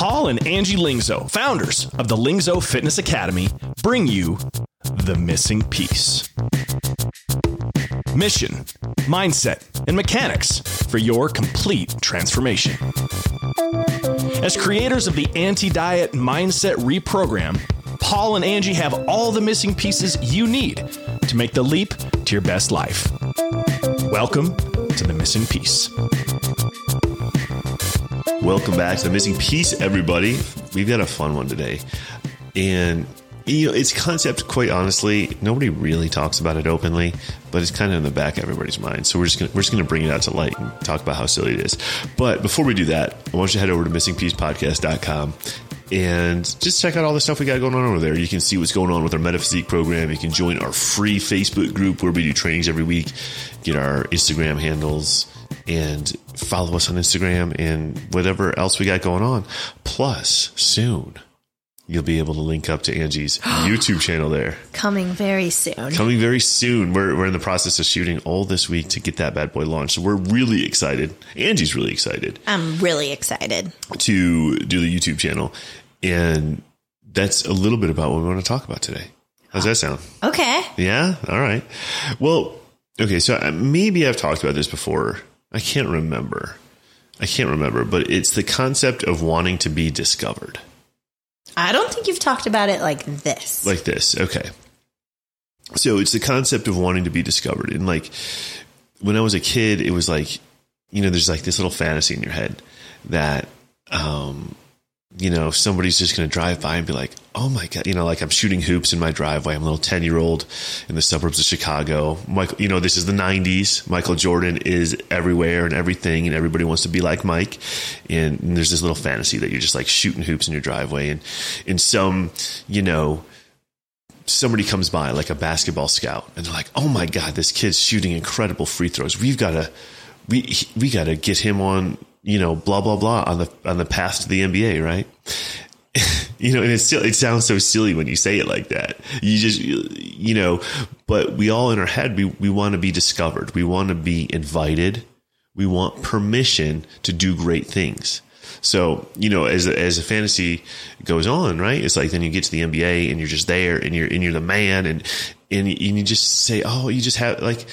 Paul and Angie Lingzo, founders of the Lingzo Fitness Academy, bring you The Missing Piece. Mission, mindset, and mechanics for your complete transformation. As creators of the anti diet mindset reprogram, Paul and Angie have all the missing pieces you need to make the leap to your best life. Welcome to The Missing Piece. Welcome back to the missing piece, everybody. We've got a fun one today, and you know its concept. Quite honestly, nobody really talks about it openly, but it's kind of in the back of everybody's mind. So we're just gonna, we're just going to bring it out to light and talk about how silly it is. But before we do that, I want you to head over to missingpiecepodcast.com and just check out all the stuff we got going on over there. You can see what's going on with our metaphysique program. You can join our free Facebook group where we do trainings every week. Get our Instagram handles and follow us on Instagram and whatever else we got going on. Plus, soon you'll be able to link up to Angie's YouTube channel there. Coming very soon. Coming very soon. We're, we're in the process of shooting all this week to get that bad boy launched. So we're really excited. Angie's really excited I'm really excited. to do the YouTube channel. And that's a little bit about what we want to talk about today. How's that sound? Okay. Yeah. All right. Well, okay. So uh, maybe I've talked about this before. I can't remember. I can't remember, but it's the concept of wanting to be discovered I don't think you've talked about it like this. like this. Okay. So it's the concept of wanting to be discovered. And like when I was a kid, it was like, you know, there's like this little fantasy in your head that, um, you know, somebody's just going to drive by and be like, oh my God, you know, like I'm shooting hoops in my driveway. I'm a little 10 year old in the suburbs of Chicago. Michael, you know, this is the 90s. Michael Jordan is everywhere and everything, and everybody wants to be like Mike. And, and there's this little fantasy that you're just like shooting hoops in your driveway. And in some, you know, somebody comes by like a basketball scout and they're like, "Oh my god, this kid's shooting incredible free throws. We've got to we we got to get him on, you know, blah blah blah on the on the path to the NBA, right?" you know, and it's still it sounds so silly when you say it like that. You just you know, but we all in our head we we want to be discovered. We want to be invited. We want permission to do great things. So, you know, as as a fantasy goes on, right? It's like then you get to the NBA and you're just there and you're and you're the man and and and you just say, "Oh, you just have like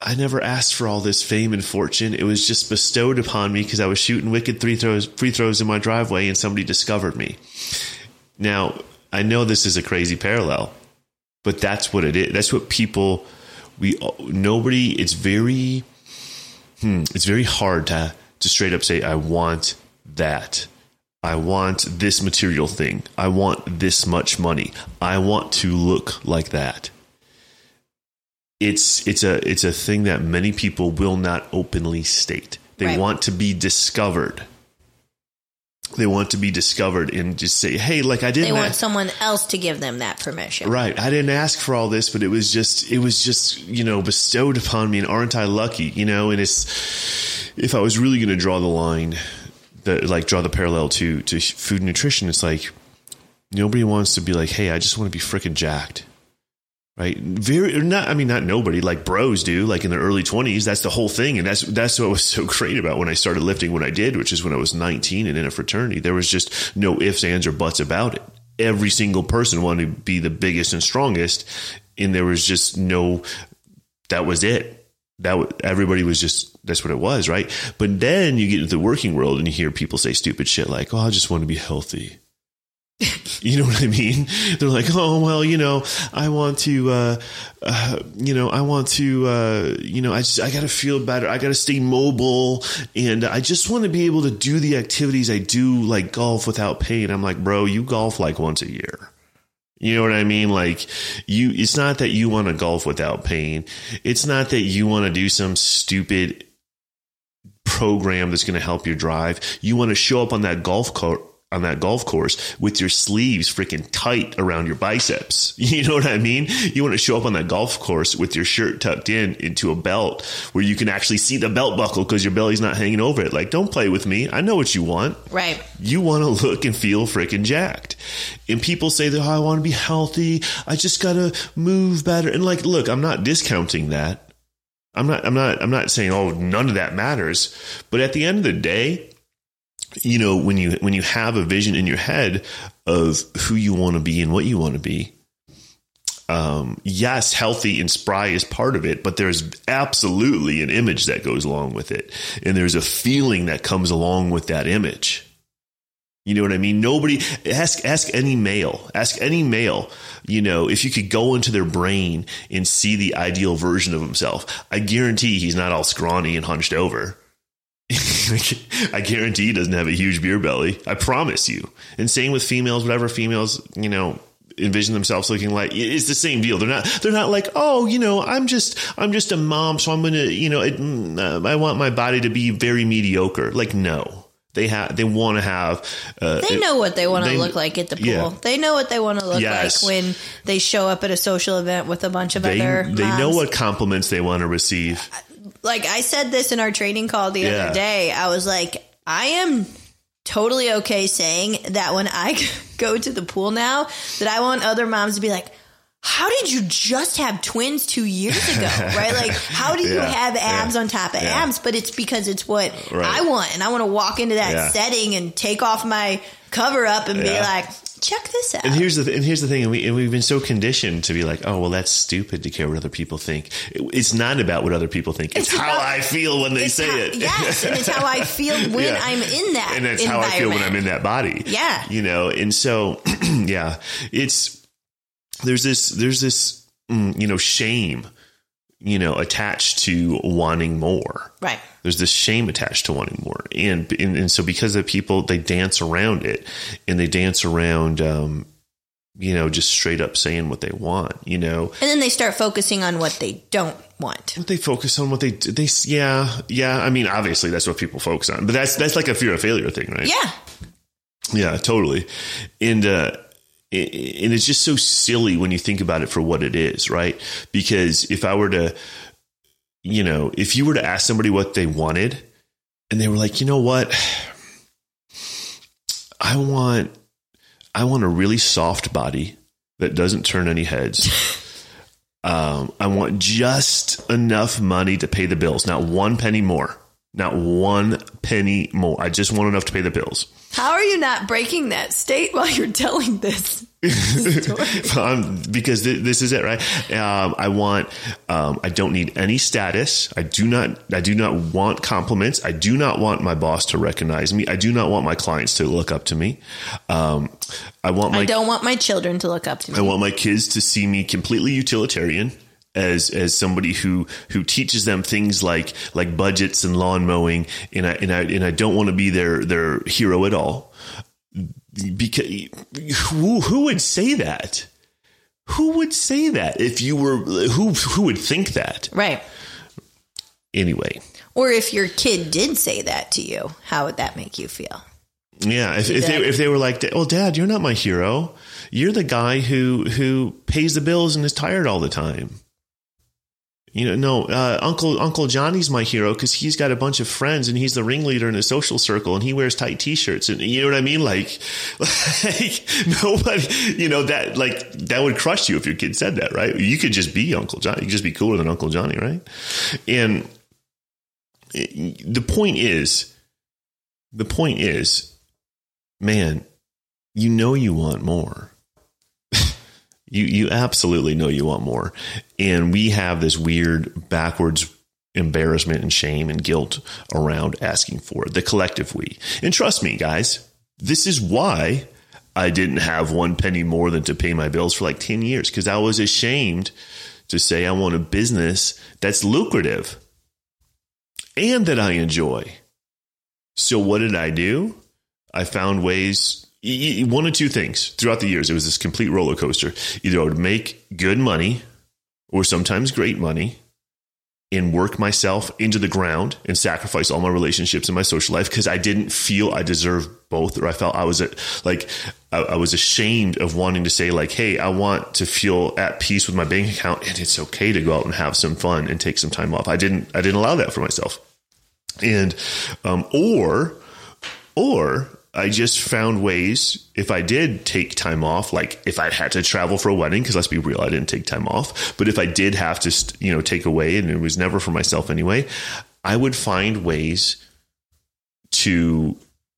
I never asked for all this fame and fortune. It was just bestowed upon me because I was shooting wicked free throws free throws in my driveway and somebody discovered me." Now, I know this is a crazy parallel, but that's what it is. That's what people we nobody it's very hmm, it's very hard to to straight up say I want that. I want this material thing. I want this much money. I want to look like that. It's it's a it's a thing that many people will not openly state. They Right. want to be discovered. They want to be discovered and just say, "Hey, like I didn't." They want ask- someone else to give them that permission. Right. I didn't ask for all this, but it was just it was just, you know, bestowed upon me and aren't I lucky, you know, and it's if I was really going to draw the line the like draw the parallel to to food and nutrition, it's like nobody wants to be like, "Hey, I just want to be freaking jacked." Right? Very not I mean not nobody, like bros do, like in their early 20s, that's the whole thing. And that's that's what was so great about when I started lifting when I did, which is when I was 19 and in a fraternity. There was just no ifs, ands or buts about it. Every single person wanted to be the biggest and strongest and there was just no that was it. That w- everybody was just that's what it was right? But then you get into the working world and you hear people say stupid shit like oh i just want to be healthy you know what I mean? They're like, oh well, you know, I want to, uh, uh, you know, I want to, uh, you know, I just, I got to feel better. I got to stay mobile, and I just want to be able to do the activities I do, like golf, without pain. I'm like, bro, you golf like once a year. You know what I mean? Like you, it's not that you want to golf without pain. It's not that you want to do some stupid program that's going to help your drive. You want to show up on that golf court on that golf course with your sleeves freaking tight around your biceps. You know what I mean? You want to show up on that golf course with your shirt tucked in into a belt where you can actually see the belt buckle because your belly's not hanging over it. Like, don't play with me. I know what you want. Right. You want to look and feel freaking jacked. And people say that, oh, I want to be healthy. I just got to move better. And like, look, I'm not discounting that. I'm not, I'm not, I'm not saying, oh, none of that matters. But at the end of the day, you know, when you when you have a vision in your head of who you want to be and what you want to be, um, yes, healthy and spry is part of it, but there's absolutely an image that goes along with it. And there's a feeling that comes along with that image. You know what I mean? Nobody ask ask any male, ask any male, you know, if you could go into their brain and see the ideal version of himself. I guarantee he's not all scrawny and hunched over. I guarantee he doesn't have a huge beer belly. I promise you. And same with females, whatever females, you know, envision themselves looking like it's the same deal. They're not they're not like, "Oh, you know, I'm just I'm just a mom, so I'm going to, you know, it, uh, I want my body to be very mediocre." Like no. They have they want to have uh, They know what they want to look like at the pool. Yeah. They know what they want to look Yes. like when they show up at a social event with a bunch of they other they know what compliments they want to receive. Like I said this in our training call the Yeah. other day. I was like, I am totally okay saying that when I go to the pool now, that I want other moms to be like, how did you just have twins two years ago? Right? Like, how do you Yeah. have abs Yeah. on top of Yeah. abs? But it's because it's what Right. I want. And I want to walk into that setting and take off my cover up and be like, check this out. And here's the th- and here's the thing, and, we, and we've been so conditioned to be like, oh well, that's stupid to care what other people think. It- it's not about what other people think. It's, It's how about- I feel when they say how- it. Yes, and it's how I feel when Yeah. I'm in that and that's how I feel when I'm in that body. Yeah. you know. And so, yeah, it's there's this there's this mm, you know shame you know attached to wanting more. Right. There's this shame attached to wanting more, and and, and so because of people, they dance around it, and they dance around, um, you know, just straight up saying what they want. You know, And then they start focusing on what they don't want. they focus on what they they yeah yeah. I mean, obviously that's what people focus on, but that's that's like a fear of failure thing, right? Yeah. Yeah, totally. And uh and it's just so silly when you think about it for what it is, right? Because if I were to you know, if you were to ask somebody what they wanted and they were like, "You know what? I want I want a really soft body that doesn't turn any heads." Um, I want just enough money to pay the bills, not one penny more. Not one penny more. I just want enough to pay the bills. How are you not breaking that state while you're telling this? um, because th- this is it, right? Um, I want. Um, I don't need any status. I do not. I do not want compliments. I do not want my boss to recognize me. I do not want my clients to look up to me. Um, I want my. I don't want my children to look up to me. I want my kids to see me completely utilitarian as as somebody who who teaches them things like like budgets and lawn mowing and I and I and I don't want to be their their hero at all because who who would say that who would say that if you were who who would think that right. anyway Or if your kid did say that to you, how would that make you feel? Yeah, if, if they if they were like, "Well, Dad, you're not my hero. You're the guy who who pays the bills and is tired all the time." You know, no, uh, Uncle Uncle Johnny's my hero because he's got a bunch of friends and he's the ringleader in his social circle and he wears tight T-shirts and you know what I mean. Like, like nobody, you know that like that would crush you if your kid said that, right? You could just be Uncle Johnny. You could just be cooler than Uncle Johnny, right? And the point is, the point is, man, you know you want more. You you absolutely know you want more. And we have this weird backwards embarrassment and shame and guilt around asking for it. The collective we. And trust me, guys, this is why I didn't have one penny more than to pay my bills for like 10 years because I was ashamed to say I want a business that's lucrative and that I enjoy. So what did I do? I found ways, one of two things throughout the years. It was this complete roller coaster. Either I would make good money or sometimes great money and work myself into the ground and sacrifice all my relationships and my social life because I didn't feel I deserved both or I felt I was at, like I, I was ashamed of wanting to say like hey I want to feel at peace with my bank account and it's okay to go out and have some fun and take some time off I didn't I didn't allow that for myself and um, or or I just found ways if I did take time off, like if I had to travel for a wedding, because let's be real, I didn't take time off. But if I did have to, you know, take away, and it was never for myself anyway, I would find ways to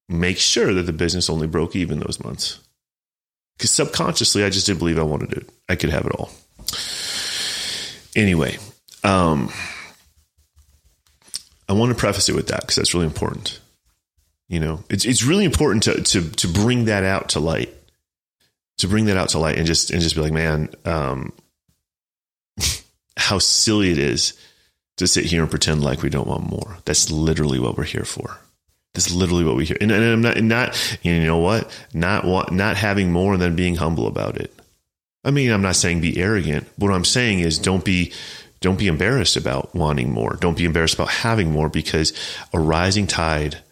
make sure that the business only broke even those months. Because subconsciously, I just didn't believe I wanted it. I could have it all. Anyway, um, I want to preface it with that because that's really important. You know, it's it's really important to to to bring that out to light, to bring that out to light, and just and just be like, man, um, how silly it is to sit here and pretend like we don't want more. That's literally what we're here for. That's literally what we hear. And, and I'm not, and not, you know what? Not want, not having more then being humble about it. I mean, I'm not saying be arrogant. What I'm saying is don't be, don't be embarrassed about wanting more. Don't be embarrassed about having more because a rising tide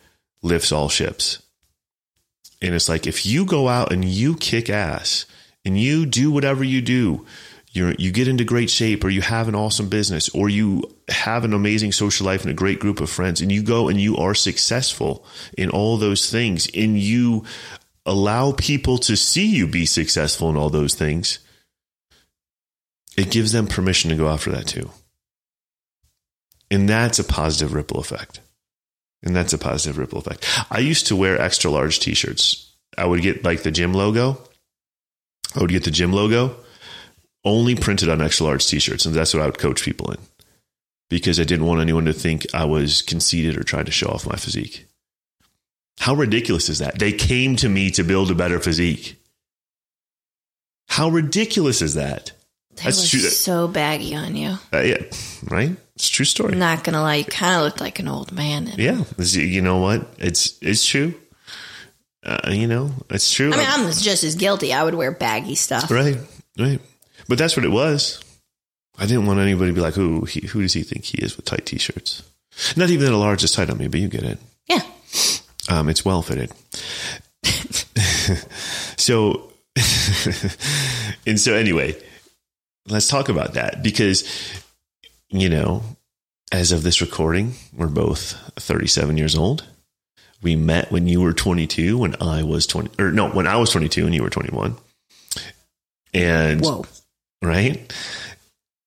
lifts all ships. And it's like if you go out and you kick ass and you do whatever you do, you you get into great shape or you have an awesome business or you have an amazing social life and a great group of friends and you go and you are successful in all those things and you allow people to see you be successful in all those things it gives them permission to go after that too and that's a positive ripple effect and that's a positive ripple effect i used to wear extra large t-shirts i would get like the gym logo i would get the gym logo only printed on extra large t-shirts and that's what I would coach people in because I didn't want anyone to think I was conceited or trying to show off my physique. How ridiculous is that? They came to me to build a better physique. How ridiculous is that? That was true. so baggy on you. Uh, yeah, right. It's a true story. I'm not gonna lie, you kind of looked like an old man. Yeah, you know what? It's it's true. Uh, you know, it's true. I mean, I'm just as guilty. I would wear baggy stuff. Right, right. But that's what it was. I didn't want anybody to be like, "Who? He, who does he think he is with tight t-shirts?" Not even that a large is tight on me, but you get it. Yeah. Um, it's well fitted. so, and so anyway, let's talk about that because you know, as of this recording, we're both 37 years old. We met when you were 22, when I was 20, or no, when I was 22 and you were 21. And whoa right?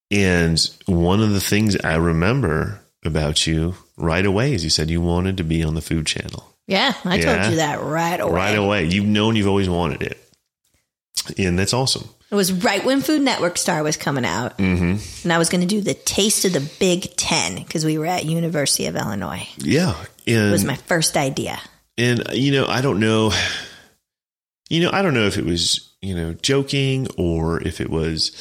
And one of the things I remember about you right away is you said you wanted to be on the food channel. Yeah, I yeah? told you that right away. Right away. You've known you've always wanted it. And that's awesome. It was right when Food Network Star was coming out. Mm-hmm. And I was going to do the Taste of the Big Ten because we were at University of Illinois. Yeah. And, it was my first idea. And, you know, I don't know. You know, I don't know if it was you know, joking or if it was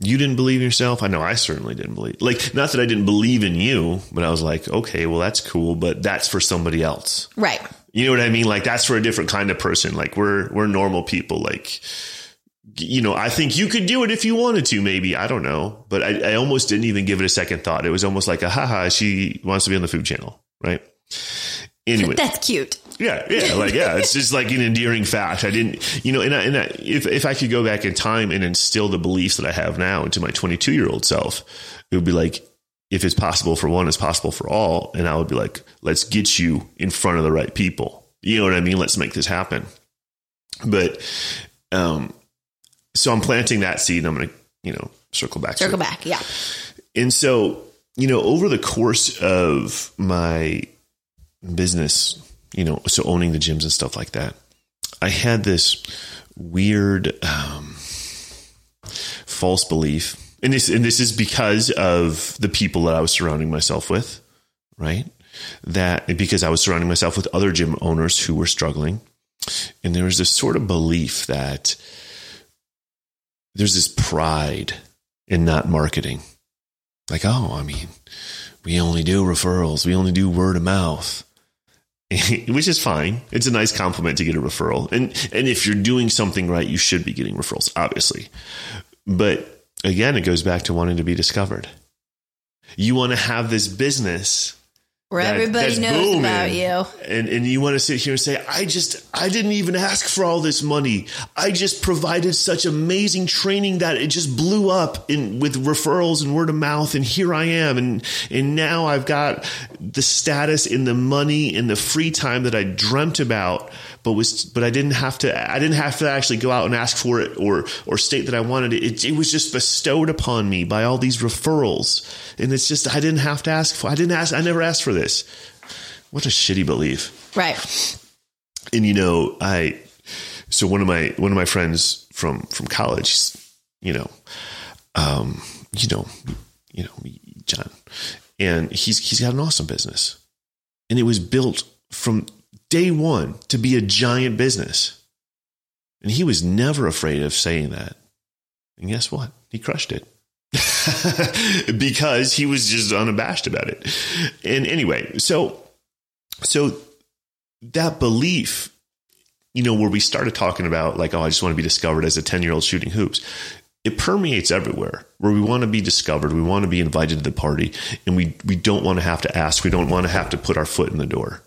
you didn't believe in yourself. I know I certainly didn't believe. Like, not that I didn't believe in you, but I was like, okay, well, that's cool, but that's for somebody else. Right. You know what I mean? Like, that's for a different kind of person. Like, we're, we're normal people. Like, you know, I think you could do it if you wanted to, maybe. I don't know. But I, I almost didn't even give it a second thought. It was almost like a haha, she wants to be on the food channel. Right. Anyway. That's cute. Yeah, yeah, like yeah, it's just like an endearing fact. I didn't, you know, and, I, and I, if if I could go back in time and instill the beliefs that I have now into my 22 year old self, it would be like, if it's possible for one, it's possible for all, and I would be like, let's get you in front of the right people. You know what I mean? Let's make this happen. But, um, so I'm planting that seed. And I'm going to, you know, circle back. Circle back, yeah. And so, you know, over the course of my business you know, so owning the gyms and stuff like that. I had this weird um, false belief, and this and this is because of the people that I was surrounding myself with, right? That because I was surrounding myself with other gym owners who were struggling, and there was this sort of belief that there's this pride in not marketing, like, oh, I mean, we only do referrals, we only do word of mouth which is fine. It's a nice compliment to get a referral. And and if you're doing something right, you should be getting referrals, obviously. But again, it goes back to wanting to be discovered. You want to have this business where that, everybody knows booming. about you. And and you want to sit here and say, I just I didn't even ask for all this money. I just provided such amazing training that it just blew up in with referrals and word of mouth and here I am and and now I've got the status and the money and the free time that I dreamt about but was but I didn't have to I didn't have to actually go out and ask for it or or state that I wanted it. It, it was just bestowed upon me by all these referrals, and it's just I didn't have to ask for. I didn't ask. I never asked for this. What a shitty belief. Right. and you know, I so one of my one of my friends from from college, you know, um, you know, you know, John, and he's he's got an awesome business, and it was built from day one to be a giant business, and he was never afraid of saying that. And guess what? He crushed it. because he was just unabashed about it. And anyway, so so that belief, you know, where we started talking about like, oh, I just want to be discovered as a 10 year old shooting hoops. It permeates everywhere where we want to be discovered. We want to be invited to the party and we, we don't want to have to ask. We don't want to have to put our foot in the door.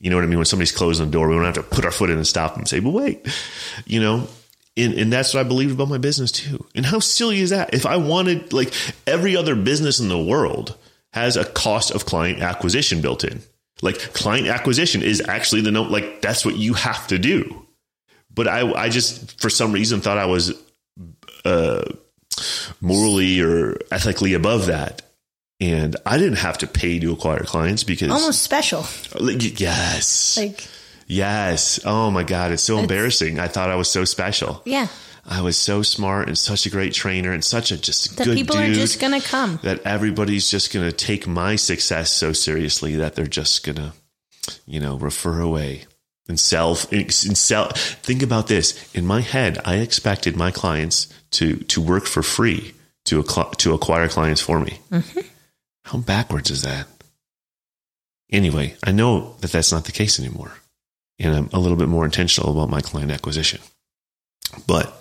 You know what I mean? When somebody's closing the door, we don't have to put our foot in and stop them and say, but wait, you know, and, and that's what I believed about my business too. And how silly is that? If I wanted, like every other business in the world has a cost of client acquisition built in. Like client acquisition is actually the note, like that's what you have to do. But I, I just, for some reason, thought I was uh, morally or ethically above that. And I didn't have to pay to acquire clients because almost special. Like, yes. Like, yes. Oh my God. It's so It's- embarrassing. I thought I was so special. yeah, I was so smart and such a great trainer and such a just that good people dude are just gonna come. that everybody's just to take my success so seriously that they're just to, you know, refer away and sell and sell. Think about this. In my head, I expected my clients to to work for free to acqu- to acquire clients for me. Mm-hmm. How backwards is that? Anyway, I know that that's not the case anymore, and I'm a little bit more intentional about my client acquisition. But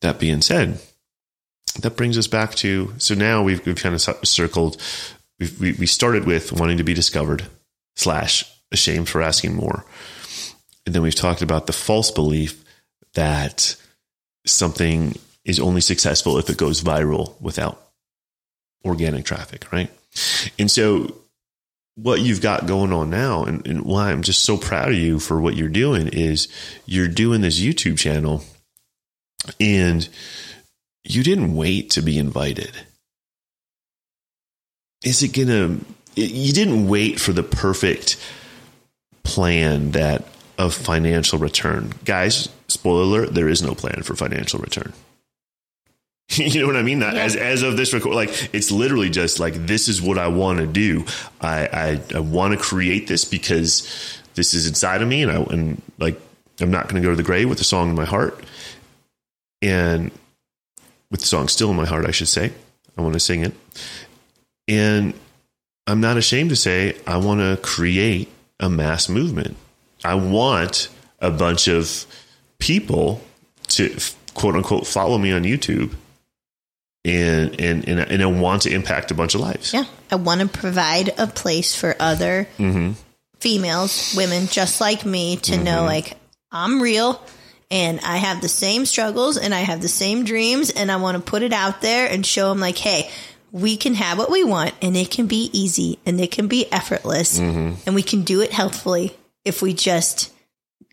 that being said, that brings us back to so now we've, we've kind of circled we, we started with wanting to be discovered slash ashamed for asking more and then we've talked about the false belief that something is only successful if it goes viral without organic traffic right and so what you've got going on now and, and why i'm just so proud of you for what you're doing is you're doing this youtube channel and you didn't wait to be invited. Is it gonna? You didn't wait for the perfect plan that of financial return, guys. Spoiler alert: there is no plan for financial return. you know what I mean? Not As as of this record, like it's literally just like this is what I want to do. I I, I want to create this because this is inside of me, and I and like I'm not going to go to the grave with a song in my heart, and with the song still in my heart, I should say. I want to sing it. And I'm not ashamed to say I want to create a mass movement. I want a bunch of people to quote unquote follow me on YouTube. And, and, and, and I want to impact a bunch of lives. Yeah, I want to provide a place for other mm-hmm. females, women just like me, to know mm-hmm. like I'm real and I have the same struggles and I have the same dreams, and I want to put it out there and show them like, hey, we can have what we want, and it can be easy and it can be effortless, mm-hmm. and we can do it healthfully if we just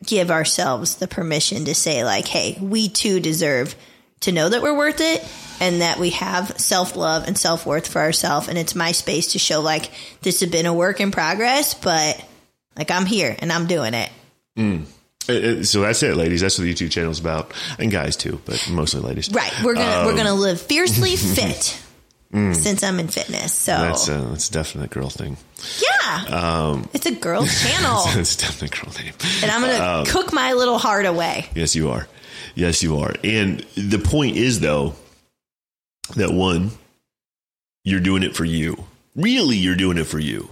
give ourselves the permission to say like, hey, we too deserve to know that we're worth it and that we have self love and self worth for ourselves. And it's my space to show like this has been a work in progress, but like I'm here and I'm doing it. Uh, So that's it, ladies. That's what the YouTube channel is about. And guys too, but mostly ladies. Right. We're gonna we're gonna live fiercely fit since I'm in fitness. So That's, uh, that's definitely a girl thing. yeah, it's a girl channel, it's definitely a girl name. and I'm gonna cook my little heart away. Yes, you are. Yes, you are. And the point is, though, that one, you're doing it for you. Really, you're doing it for you.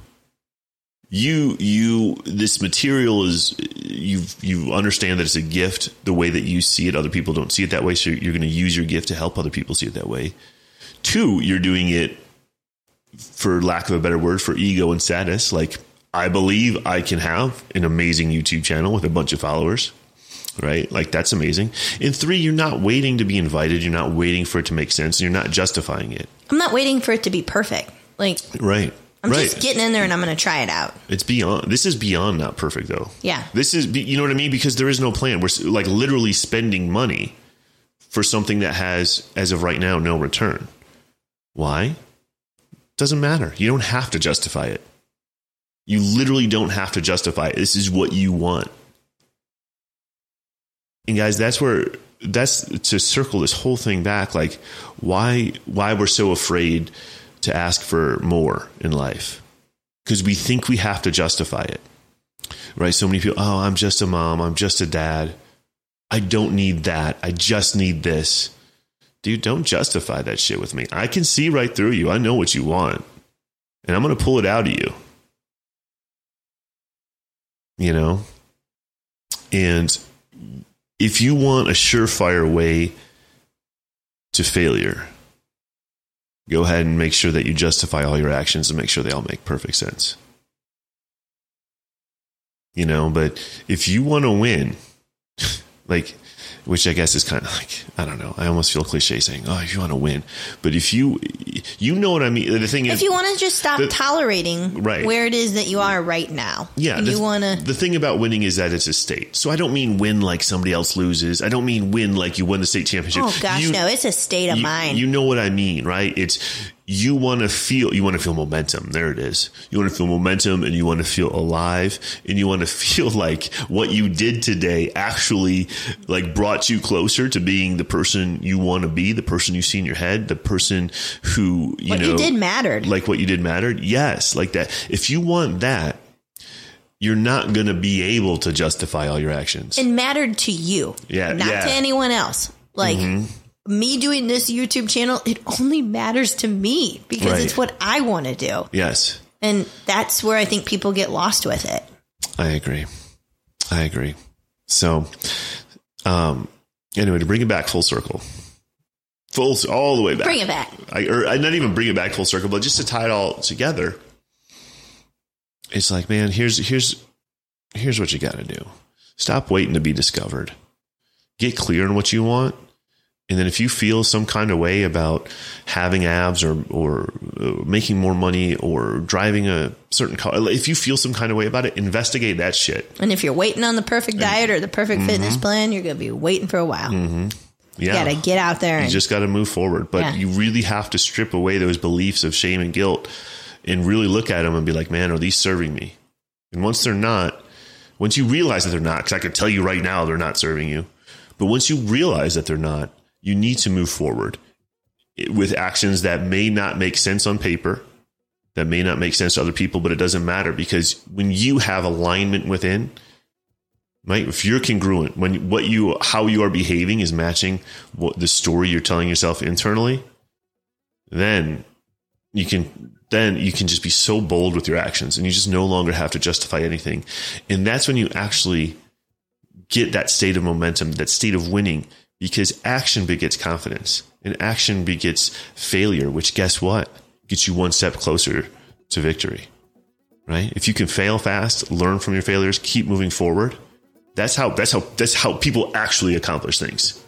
You, you, this material is, you, you understand that it's a gift the way that you see it. Other people don't see it that way. So you're going to use your gift to help other people see it that way. Two, you're doing it for lack of a better word, for ego and status. Like, I believe I can have an amazing YouTube channel with a bunch of followers right? Like that's amazing. In three, you're not waiting to be invited. You're not waiting for it to make sense. And you're not justifying it. I'm not waiting for it to be perfect. Like Right. I'm right. just getting in there and I'm gonna try it out. it's beyond. This is beyond not perfect though. Yeah. This is, you know what I mean? Because there is no plan. We're like literally spending money for something that has, as of right now, no return. Why? Doesn't matter. You don't have to justify it. You literally don't have to justify it. This is what you want. And guys, that's where that's to circle this whole thing back like why why we're so afraid to ask for more in life. Because we think we have to justify it. Right? So many people oh i'm just a mom. I'm just a dad. I don't need that. I just need this. Dude don't justify that shit with me. I can see right through you. I know what you want. And i'm going to pull it out of you. You know? And if you want a surefire way to failure, go ahead and make sure that you justify all your actions and make sure they all make perfect sense. You know, but if you want to win, like which I guess is kind of like I don't know. I almost feel cliche saying, "Oh, if you want to win," but if you you know what I mean. The thing is, if you want to just stop the- tolerating Right. where it is that you are right now, yeah, and the, you want to. The thing about winning is that it's a state. So I don't mean win like somebody else loses. I don't mean win like you won the state championship. Oh gosh, You- no! It's a state of you, mind. You know what I mean, right? It's you want to feel you want to feel momentum. There it is. You want to feel momentum and you want to feel alive and you want to feel like what you did today actually like brought you closer to being the person you want to be, the person you see in your head, the person who you what know you did mattered. like what you did mattered. Yes, like that. If you want that, you're not going to be able to justify all your actions. it mattered to you, Yeah, not yeah. Mm-hmm. to anyone else. Like me doing this YouTube channel, it only matters to me because Right. it's what I want to do, yes. and that's where I think people get lost with it. I agree. I agree. So, um, anyway, to bring it back full circle, full all the way back. Bring it back. I, or I not even bring it back full circle, but just to tie it all together. It's like, man, here's here's here's what you got to do. Stop waiting to be discovered. Get clear on what you want, and then if you feel some kind of way about having abs or or uh, making more money or driving a certain car, if you feel some kind of way about it, investigate that shit. And if you're waiting on the perfect diet or the perfect Mm-hmm. fitness plan, you're going to be waiting for a while. Yeah, You got to get out there You and just got to move forward, but Yeah. you really have to strip away those beliefs of shame and guilt and really look at them and be like, man, are these serving me? And once they're not, once you realize that they're not, because I could tell you right now they're not serving you, but once you realize that they're not, you need to move forward with actions that may not make sense on paper, that may not make sense to other people, but it doesn't matter because when you have alignment within, right? If you're congruent, when what you how you are behaving is matching what the story you're telling yourself internally, then you can then you can just be so bold with your actions and you just no longer have to justify anything. And that's when you actually get that state of momentum, that state of winning, because action begets confidence and action begets failure, which guess what? Gets you one step closer to victory. Right? If you can fail fast, learn from your failures, keep moving forward, that's how that's how that's how people actually accomplish things.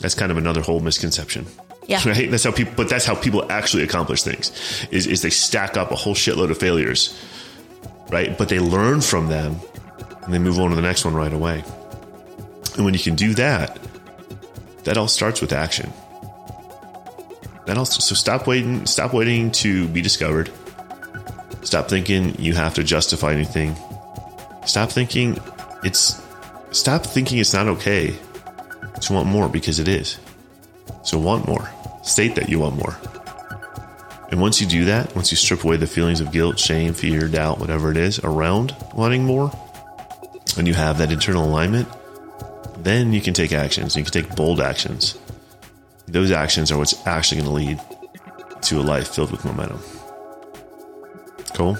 That's kind of another whole misconception. Yeah. Right? That's how people but that's how people actually accomplish things. Is is they stack up a whole shitload of failures. Right? But they learn from them and they move on to the next one right away. And when you can do that, that all starts with action. That all so stop waiting, stop waiting to be discovered. Stop thinking you have to justify anything. Stop thinking it's stop thinking it's not okay to want more because it is. So want more. State that you want more. And once you do that, once you strip away the feelings of guilt, shame, fear, doubt, whatever it is around wanting more, and you have that internal alignment, then you can take actions. You can take bold actions. Those actions are what's actually going to lead to a life filled with momentum. Cool.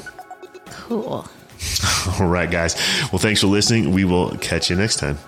cool. All right, guys. Well, thanks for listening. We will catch you next time.